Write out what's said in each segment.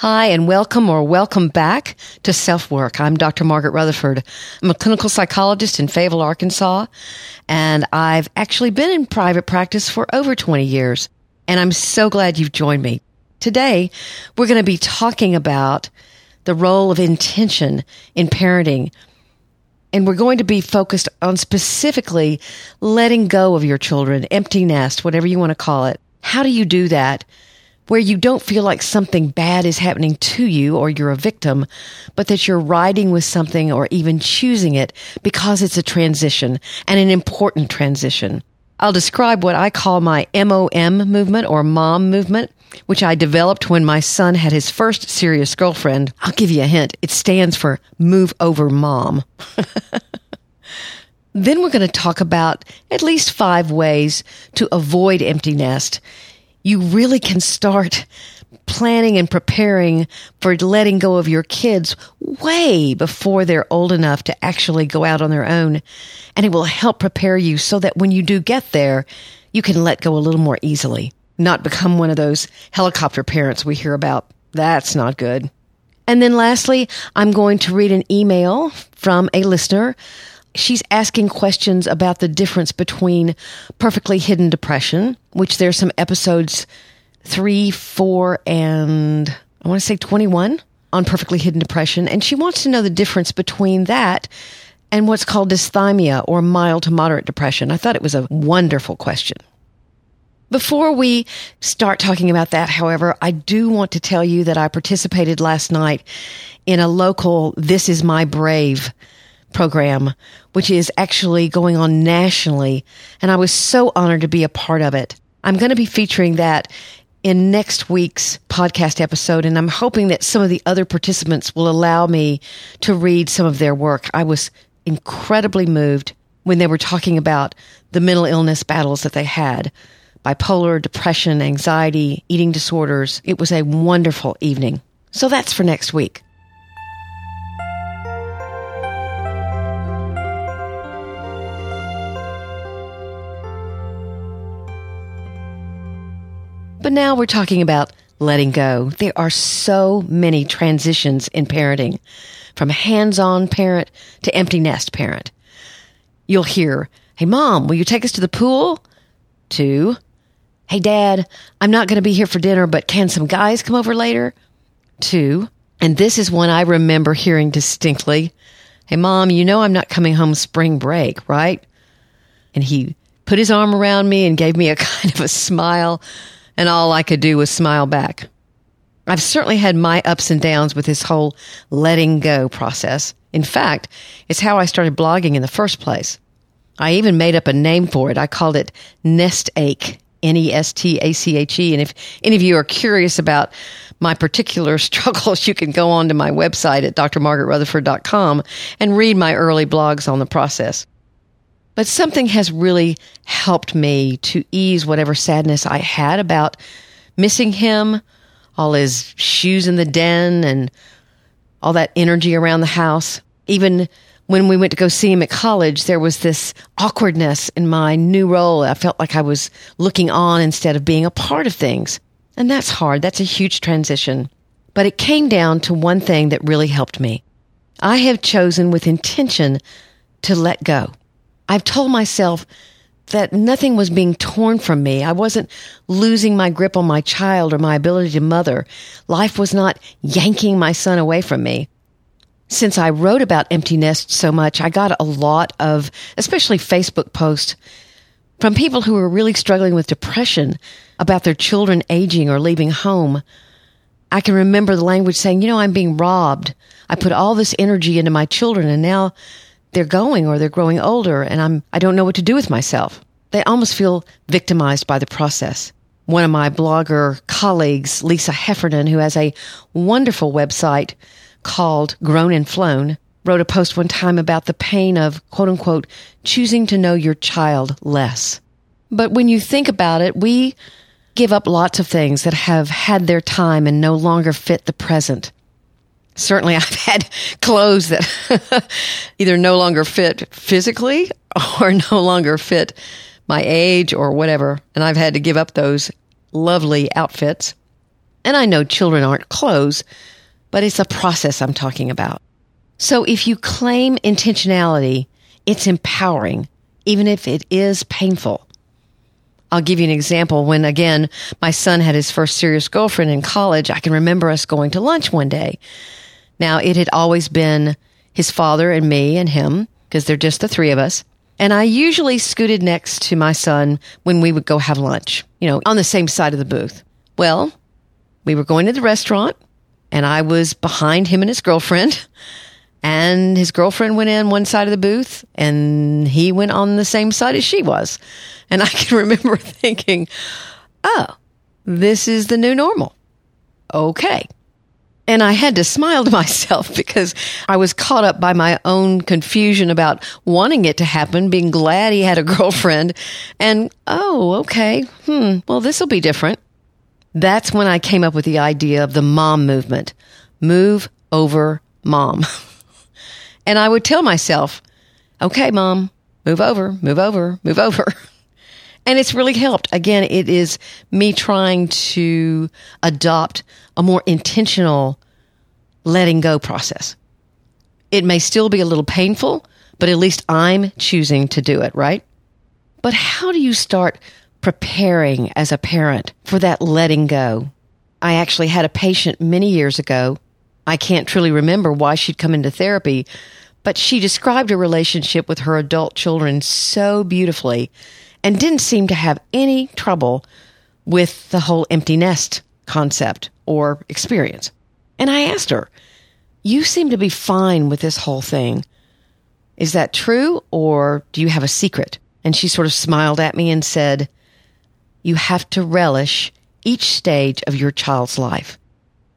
Hi, and welcome or welcome back to Self Work. I'm Dr. Margaret Rutherford. I'm a clinical psychologist in Fayetteville, Arkansas, and I've actually been in private practice for over 20 years. And I'm so glad you've joined me. Today, we're going to be talking about the role of intention in parenting. And we're going to be focused on specifically letting go of your children, empty nest, whatever you want to call it. How do you do that? Where you don't feel like something bad is happening to you or you're a victim, but that you're riding with something or even choosing it because it's a transition and an important transition. I'll describe what I call my MOM movement or mom movement, which I developed when my son had his first serious girlfriend. I'll give you a hint. It stands for move over mom. then we're going to talk about at least five ways to avoid empty nest you really can start planning and preparing for letting go of your kids way before they're old enough to actually go out on their own. And it will help prepare you so that when you do get there, you can let go a little more easily, not become one of those helicopter parents we hear about. That's not good. And then lastly, I'm going to read an email from a listener she's asking questions about the difference between perfectly hidden depression, which there's some episodes three, four, and I want to say 21 on perfectly hidden depression. And she wants to know the difference between that and what's called dysthymia or mild to moderate depression. I thought it was a wonderful question. Before we start talking about that, however, I do want to tell you that I participated last night in a local This Is My Brave program, which is actually going on nationally. And I was so honored to be a part of it. I'm going to be featuring that in next week's podcast episode. And I'm hoping that some of the other participants will allow me to read some of their work. I was incredibly moved when they were talking about the mental illness battles that they had bipolar, depression, anxiety, eating disorders. It was a wonderful evening. So that's for next week. But now we're talking about letting go. There are so many transitions in parenting from hands-on parent to empty nest parent. You'll hear, Hey mom, will you take us to the pool? To, Hey dad, I'm not going to be here for dinner, but can some guys come over later? To, and this is one I remember hearing distinctly. Hey mom, you know I'm not coming home spring break, right? And he put his arm around me and gave me a kind of a smile and all I could do was smile back. I've certainly had my ups and downs with this whole letting go process. In fact, it's how I started blogging in the first place. I even made up a name for it. I called it Nest Ache, N-E-S-T-A-C-H-E. And if any of you are curious about my particular struggles, you can go on to my website at drmargaretrutherford.com and read my early blogs on the process. But something has really helped me to ease whatever sadness I had about missing him, all his shoes in the den and all that energy around the house. Even when we went to go see him at college, there was this awkwardness in my new role. I felt like I was looking on instead of being a part of things. And that's hard. That's a huge transition. But it came down to one thing that really helped me. I have chosen with intention to let go. I've told myself that nothing was being torn from me. I wasn't losing my grip on my child or my ability to mother. Life was not yanking my son away from me. Since I wrote about empty nests so much, I got a lot of, especially Facebook posts from people who were really struggling with depression about their children aging or leaving home. I can remember the language saying, you know, I'm being robbed. I put all this energy into my children and now they're going or they're growing older and I'm, I don't know what to do with myself. They almost feel victimized by the process. One of my blogger colleagues, Lisa Heffernan, who has a wonderful website called Grown and Flown, wrote a post one time about the pain of quote unquote choosing to know your child less. But when you think about it, we give up lots of things that have had their time and no longer fit the present. Certainly, I've had clothes that either no longer fit physically or no longer fit my age or whatever. And I've had to give up those lovely outfits. And I know children aren't clothes, but it's a process I'm talking about. So if you claim intentionality, it's empowering, even if it is painful. I'll give you an example. When again, my son had his first serious girlfriend in college, I can remember us going to lunch one day. Now, it had always been his father and me and him, because they're just the three of us. And I usually scooted next to my son when we would go have lunch, you know, on the same side of the booth. Well, we were going to the restaurant and I was behind him and his girlfriend. And his girlfriend went in one side of the booth and he went on the same side as she was. And I can remember thinking, oh, this is the new normal. Okay. And I had to smile to myself because I was caught up by my own confusion about wanting it to happen, being glad he had a girlfriend, and oh, okay, hmm, well, this will be different. That's when I came up with the idea of the mom movement move over mom. and I would tell myself, okay, mom, move over, move over, move over. And it's really helped. Again, it is me trying to adopt a more intentional letting go process. It may still be a little painful, but at least I'm choosing to do it, right? But how do you start preparing as a parent for that letting go? I actually had a patient many years ago. I can't truly remember why she'd come into therapy, but she described a relationship with her adult children so beautifully and didn't seem to have any trouble with the whole empty nest concept or experience. And I asked her, You seem to be fine with this whole thing. Is that true or do you have a secret? And she sort of smiled at me and said, You have to relish each stage of your child's life.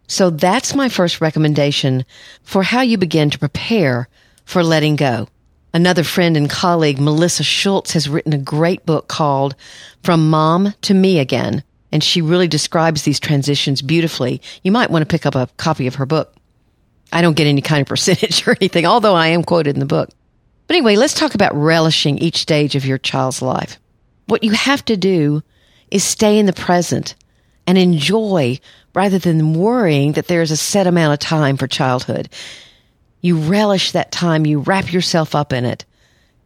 So that's my first recommendation for how you begin to prepare for letting go. Another friend and colleague, Melissa Shultz, has written a great book called From Mom to Me Again, and she really describes these transitions beautifully. You might want to pick up a copy of her book. I don't get any kind of percentage or anything, although I am quoted in the book. But anyway, let's talk about relishing each stage of your child's life. What you have to do is stay in the present and enjoy rather than worrying that there's a set amount of time for childhood. You relish that time, you wrap yourself up in it.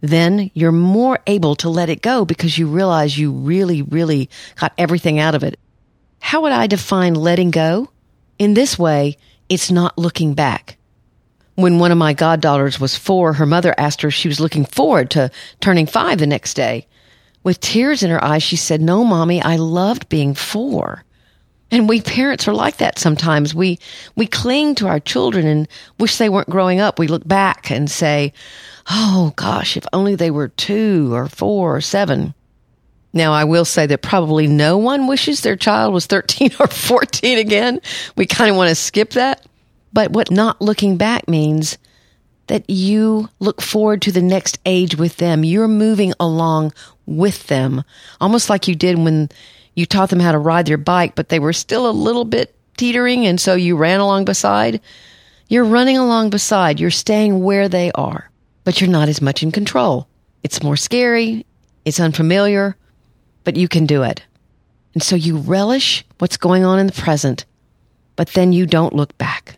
Then you're more able to let it go because you realize you really, really got everything out of it. How would I define letting go? In this way, it's not looking back. When one of my goddaughters was four, her mother asked her if she was looking forward to turning five the next day. With tears in her eyes, she said, No, mommy, I loved being four. And we parents are like that sometimes. We, we cling to our children and wish they weren't growing up. We look back and say, Oh gosh, if only they were two or four or seven. Now, I will say that probably no one wishes their child was 13 or 14 again. We kind of want to skip that. But what not looking back means that you look forward to the next age with them. You're moving along with them, almost like you did when you taught them how to ride their bike, but they were still a little bit teetering, and so you ran along beside. You're running along beside, you're staying where they are, but you're not as much in control. It's more scary, it's unfamiliar, but you can do it. And so you relish what's going on in the present, but then you don't look back.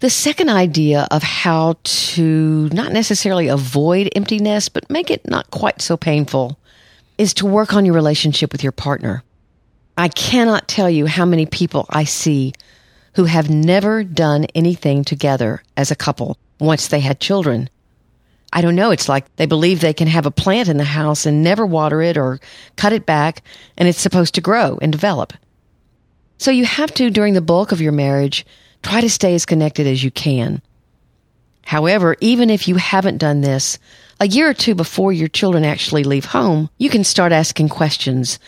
The second idea of how to not necessarily avoid emptiness, but make it not quite so painful is to work on your relationship with your partner. I cannot tell you how many people I see who have never done anything together as a couple once they had children. I don't know. It's like they believe they can have a plant in the house and never water it or cut it back, and it's supposed to grow and develop. So you have to, during the bulk of your marriage, try to stay as connected as you can. However, even if you haven't done this, a year or two before your children actually leave home, you can start asking questions.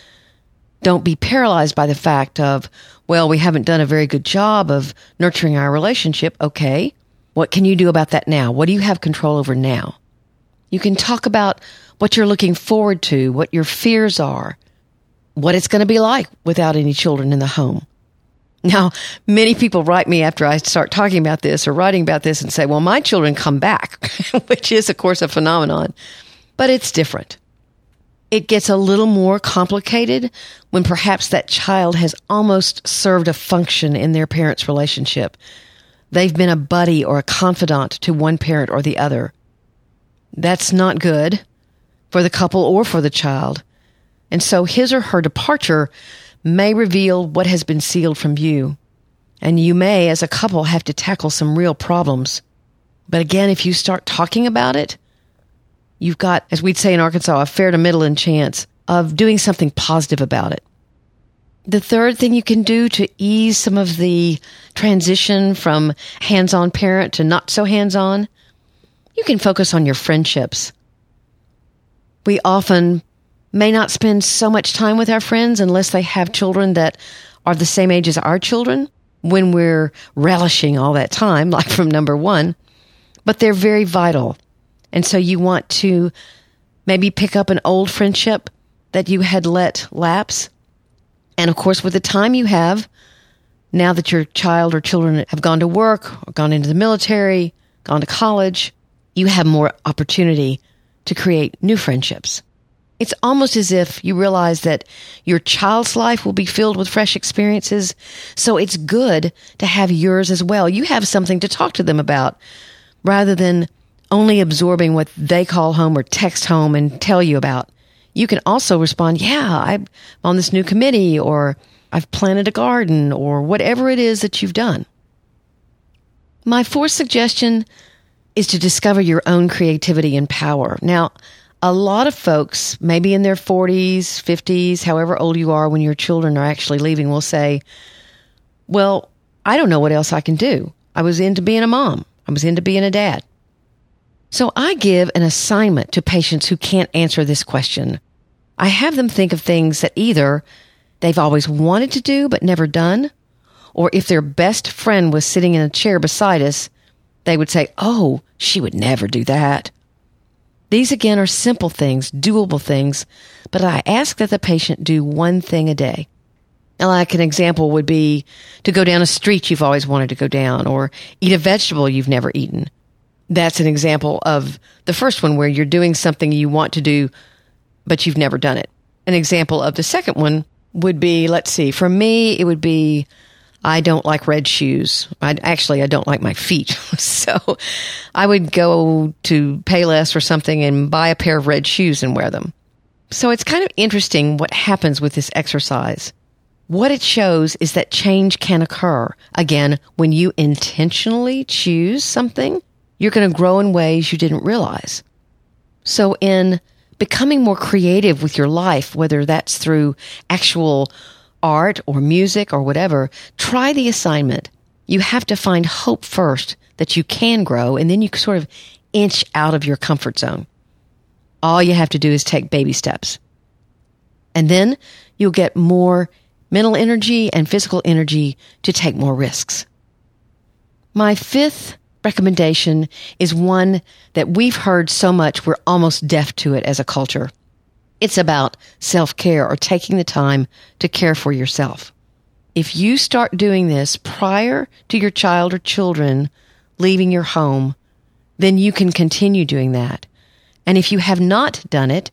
Don't be paralyzed by the fact of, well, we haven't done a very good job of nurturing our relationship. Okay. What can you do about that now? What do you have control over now? You can talk about what you're looking forward to, what your fears are, what it's going to be like without any children in the home. Now, many people write me after I start talking about this or writing about this and say, well, my children come back, which is, of course, a phenomenon, but it's different. It gets a little more complicated when perhaps that child has almost served a function in their parent's relationship. They've been a buddy or a confidant to one parent or the other. That's not good for the couple or for the child. And so his or her departure may reveal what has been sealed from you. And you may, as a couple, have to tackle some real problems. But again, if you start talking about it, you've got, as we'd say in Arkansas, a fair to middling chance of doing something positive about it. The third thing you can do to ease some of the transition from hands on parent to not so hands on, you can focus on your friendships. We often may not spend so much time with our friends unless they have children that are the same age as our children when we're relishing all that time, like from number one, but they're very vital. And so you want to maybe pick up an old friendship that you had let lapse. And of course, with the time you have, now that your child or children have gone to work or gone into the military, gone to college, you have more opportunity to create new friendships. It's almost as if you realize that your child's life will be filled with fresh experiences. So it's good to have yours as well. You have something to talk to them about rather than only absorbing what they call home or text home and tell you about. You can also respond, yeah, I'm on this new committee or I've planted a garden or whatever it is that you've done. My fourth suggestion is to discover your own creativity and power. Now, a lot of folks, maybe in their 40s, 50s, however old you are when your children are actually leaving, will say, Well, I don't know what else I can do. I was into being a mom, I was into being a dad. So I give an assignment to patients who can't answer this question. I have them think of things that either they've always wanted to do but never done, or if their best friend was sitting in a chair beside us, they would say, Oh, she would never do that. These again are simple things, doable things, but I ask that the patient do one thing a day. And like an example would be to go down a street you've always wanted to go down or eat a vegetable you've never eaten. That's an example of the first one where you're doing something you want to do, but you've never done it. An example of the second one would be, let's see, for me, it would be I don't like red shoes. I actually I don't like my feet. so I would go to Payless or something and buy a pair of red shoes and wear them. So it's kind of interesting what happens with this exercise. What it shows is that change can occur. Again, when you intentionally choose something, you're going to grow in ways you didn't realize. So in becoming more creative with your life, whether that's through actual art or music or whatever, try the assignment. You have to find hope first that you can grow, and then you sort of inch out of your comfort zone. All you have to do is take baby steps. And then you'll get more mental energy and physical energy to take more risks. My fifth recommendation is one that we've heard so much we're almost deaf to it as a culture. It's about self care or taking the time to care for yourself. If you start doing this prior to your child or children leaving your home, then you can continue doing that. And if you have not done it,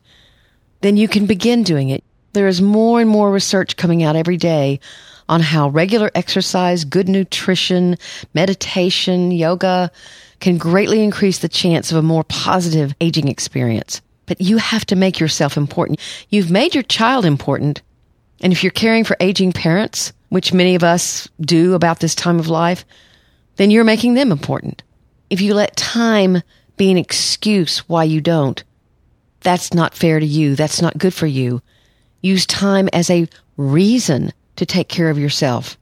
then you can begin doing it. There is more and more research coming out every day on how regular exercise, good nutrition, meditation, yoga can greatly increase the chance of a more positive aging experience. But you have to make yourself important. You've made your child important. And if you're caring for aging parents, which many of us do about this time of life, then you're making them important. If you let time be an excuse why you don't, that's not fair to you. That's not good for you. Use time as a reason to take care of yourself,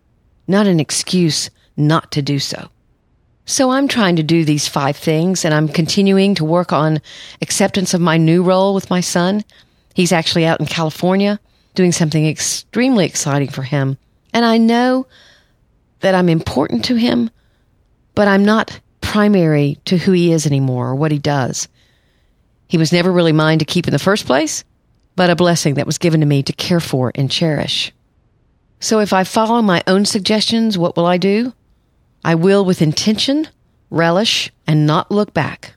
not an excuse not to do so. So I'm trying to do these five things and I'm continuing to work on acceptance of my new role with my son. He's actually out in California doing something extremely exciting for him. And I know that I'm important to him, but I'm not primary to who he is anymore or what he does. He was never really mine to keep in the first place, but a blessing that was given to me to care for and cherish. So if I follow my own suggestions, what will I do? I will with intention, relish, and not look back.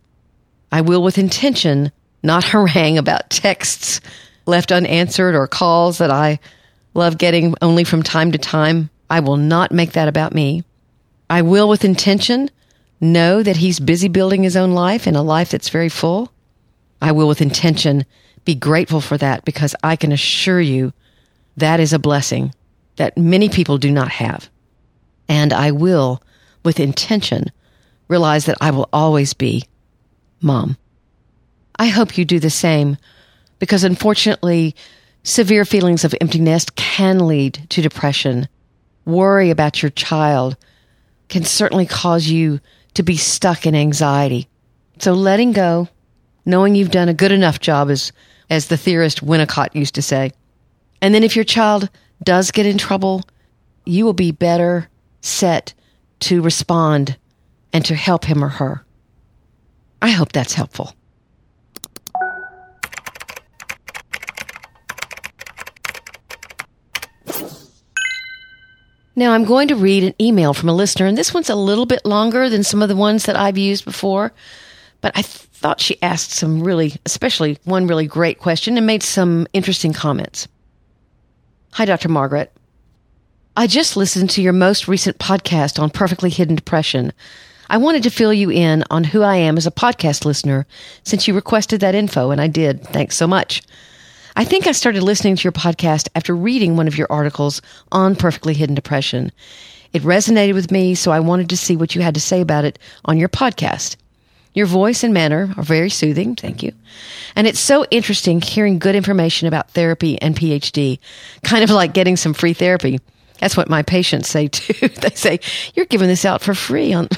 I will with intention not harangue about texts left unanswered or calls that I love getting only from time to time. I will not make that about me. I will with intention know that he's busy building his own life and a life that's very full. I will with intention be grateful for that because I can assure you that is a blessing that many people do not have. And I will with intention realize that I will always be mom. I hope you do the same because unfortunately, severe feelings of empty nest can lead to depression. Worry about your child can certainly cause you to be stuck in anxiety. So letting go, knowing you've done a good enough job as, as the theorist Winnicott used to say. And then if your child does get in trouble, you will be better set to respond and to help him or her. I hope that's helpful. Now I'm going to read an email from a listener, and this one's a little bit longer than some of the ones that I've used before, but I thought she asked some really, especially one really great question and made some interesting comments. Hi, Dr. Margaret. I just listened to your most recent podcast on perfectly hidden depression. I wanted to fill you in on who I am as a podcast listener since you requested that info, and I did. Thanks so much. I think I started listening to your podcast after reading one of your articles on perfectly hidden depression. It resonated with me, so I wanted to see what you had to say about it on your podcast. Your voice and manner are very soothing. Thank you. And it's so interesting hearing good information about therapy and PHD, kind of like getting some free therapy. That's what my patients say too. they say, you're giving this out for free on,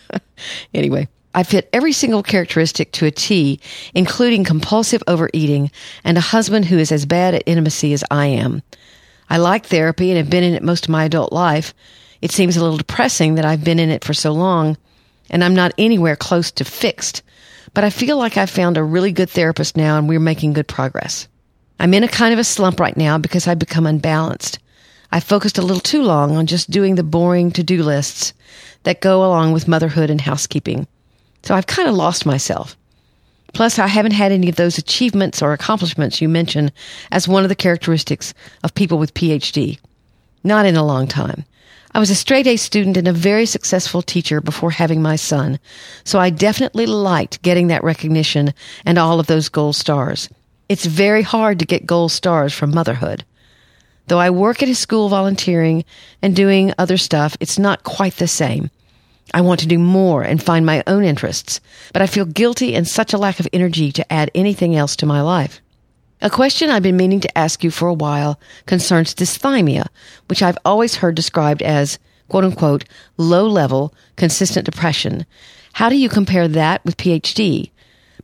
anyway. I fit every single characteristic to a T, including compulsive overeating and a husband who is as bad at intimacy as I am. I like therapy and have been in it most of my adult life. It seems a little depressing that I've been in it for so long and I'm not anywhere close to fixed, but I feel like I've found a really good therapist now and we're making good progress. I'm in a kind of a slump right now because I've become unbalanced. I focused a little too long on just doing the boring to-do lists that go along with motherhood and housekeeping. So I've kind of lost myself. Plus, I haven't had any of those achievements or accomplishments you mention as one of the characteristics of people with PHD. Not in a long time. I was a straight A student and a very successful teacher before having my son, so I definitely liked getting that recognition and all of those gold stars. It's very hard to get gold stars from motherhood. Though I work at a school volunteering and doing other stuff, it's not quite the same. I want to do more and find my own interests, but I feel guilty and such a lack of energy to add anything else to my life. A question I've been meaning to ask you for a while concerns dysthymia, which I've always heard described as quote unquote low level consistent depression. How do you compare that with PHD?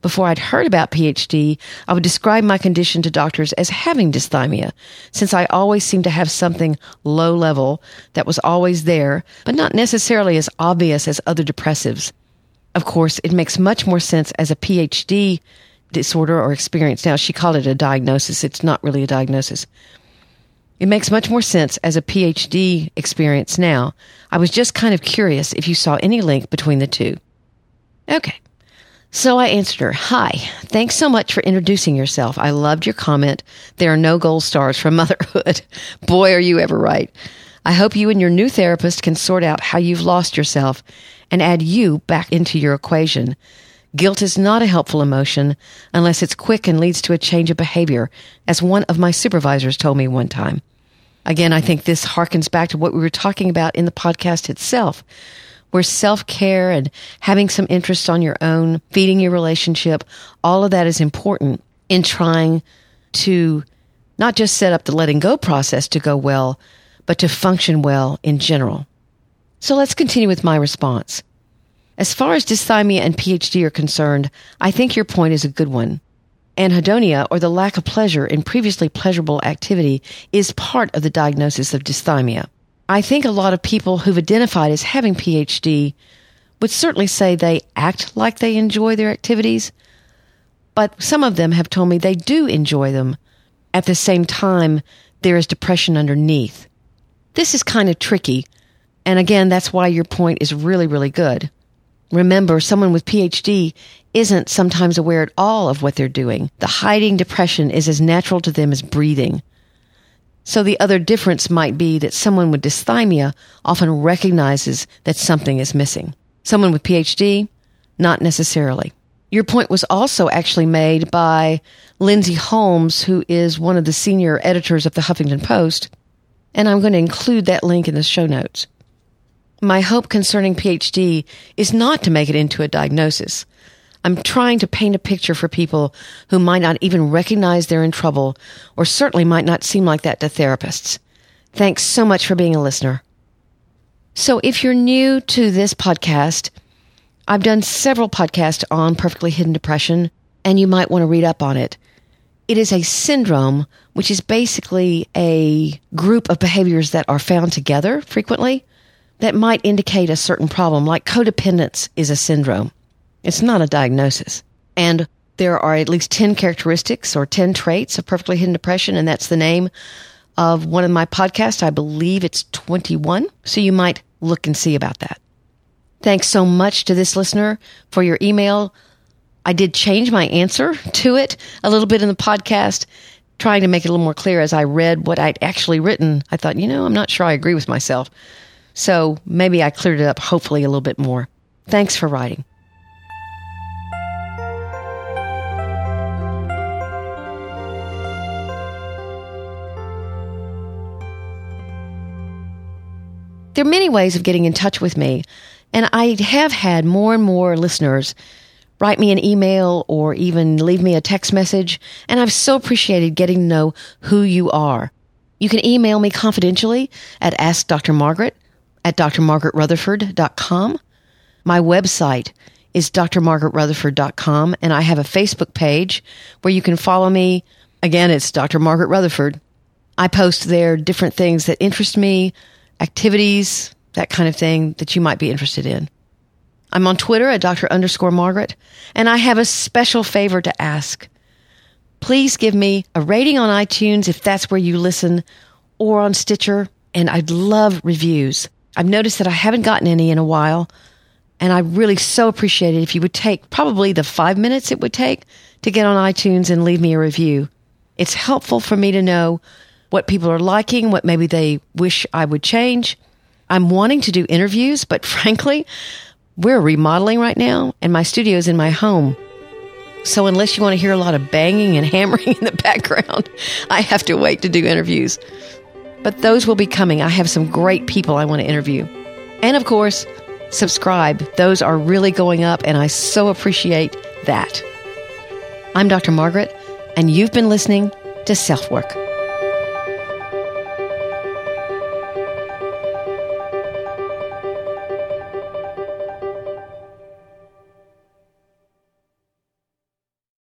Before I'd heard about PHD, I would describe my condition to doctors as having dysthymia, since I always seemed to have something low level that was always there, but not necessarily as obvious as other depressives. Of course, it makes much more sense as a PHD disorder or experience. Now, she called it a diagnosis. It's not really a diagnosis. It makes much more sense as a PHD experience now. I was just kind of curious if you saw any link between the two. Okay. So I answered her, Hi, thanks so much for introducing yourself. I loved your comment. There are no gold stars from motherhood. Boy, are you ever right. I hope you and your new therapist can sort out how you've lost yourself and add you back into your equation. Guilt is not a helpful emotion unless it's quick and leads to a change of behavior, as one of my supervisors told me one time. Again, I think this harkens back to what we were talking about in the podcast itself where self care and having some interest on your own, feeding your relationship, all of that is important in trying to not just set up the letting go process to go well, but to function well in general. So let's continue with my response. As far as dysthymia and PHD are concerned, I think your point is a good one. Anhedonia, or the lack of pleasure in previously pleasurable activity, is part of the diagnosis of dysthymia. I think a lot of people who've identified as having PHD would certainly say they act like they enjoy their activities, but some of them have told me they do enjoy them. At the same time, there is depression underneath. This is kind of tricky. And again, that's why your point is really, really good. Remember, someone with PHD isn't sometimes aware at all of what they're doing. The hiding depression is as natural to them as breathing. So the other difference might be that someone with dysthymia often recognizes that something is missing. Someone with PHD, not necessarily. Your point was also actually made by Lindsay Holmes, who is one of the senior editors of the Huffington Post, and I'm going to include that link in the show notes. My hope concerning PHD is not to make it into a diagnosis. I'm trying to paint a picture for people who might not even recognize they're in trouble or certainly might not seem like that to therapists. Thanks so much for being a listener. So if you're new to this podcast, I've done several podcasts on perfectly hidden depression and you might want to read up on it. It is a syndrome, which is basically a group of behaviors that are found together frequently that might indicate a certain problem, like codependence is a syndrome. It's not a diagnosis. And there are at least 10 characteristics or 10 traits of perfectly hidden depression, and that's the name of one of my podcasts. I believe it's 21. So you might look and see about that. Thanks so much to this listener for your email. I did change my answer to it a little bit in the podcast, trying to make it a little more clear as I read what I'd actually written. I thought, you know, I'm not sure I agree with myself. So maybe I cleared it up, hopefully, a little bit more. Thanks for writing. There are many ways of getting in touch with me, and I have had more and more listeners write me an email or even leave me a text message, and I've so appreciated getting to know who you are. You can email me confidentially at AskDrMargaret at drmargaretrutherford.com. My website is drmargaretrutherford.com, and I have a Facebook page where you can follow me. Again, it's Dr. Margaret Rutherford. I post there different things that interest me, activities, that kind of thing that you might be interested in. I'm on Twitter at Dr. underscore Margaret, and I have a special favor to ask. Please give me a rating on iTunes if that's where you listen, or on Stitcher, and I'd love reviews. I've noticed that I haven't gotten any in a while, and I really so appreciate it if you would take probably the five minutes it would take to get on iTunes and leave me a review. It's helpful for me to know what people are liking, what maybe they wish I would change. I'm wanting to do interviews, but frankly, we're remodeling right now, and my studio is in my home. So unless you want to hear a lot of banging and hammering in the background, I have to wait to do interviews. But those will be coming. I have some great people I want to interview. And of course, subscribe. Those are really going up, and I so appreciate that. I'm Dr. Margaret, and you've been listening to Self Work.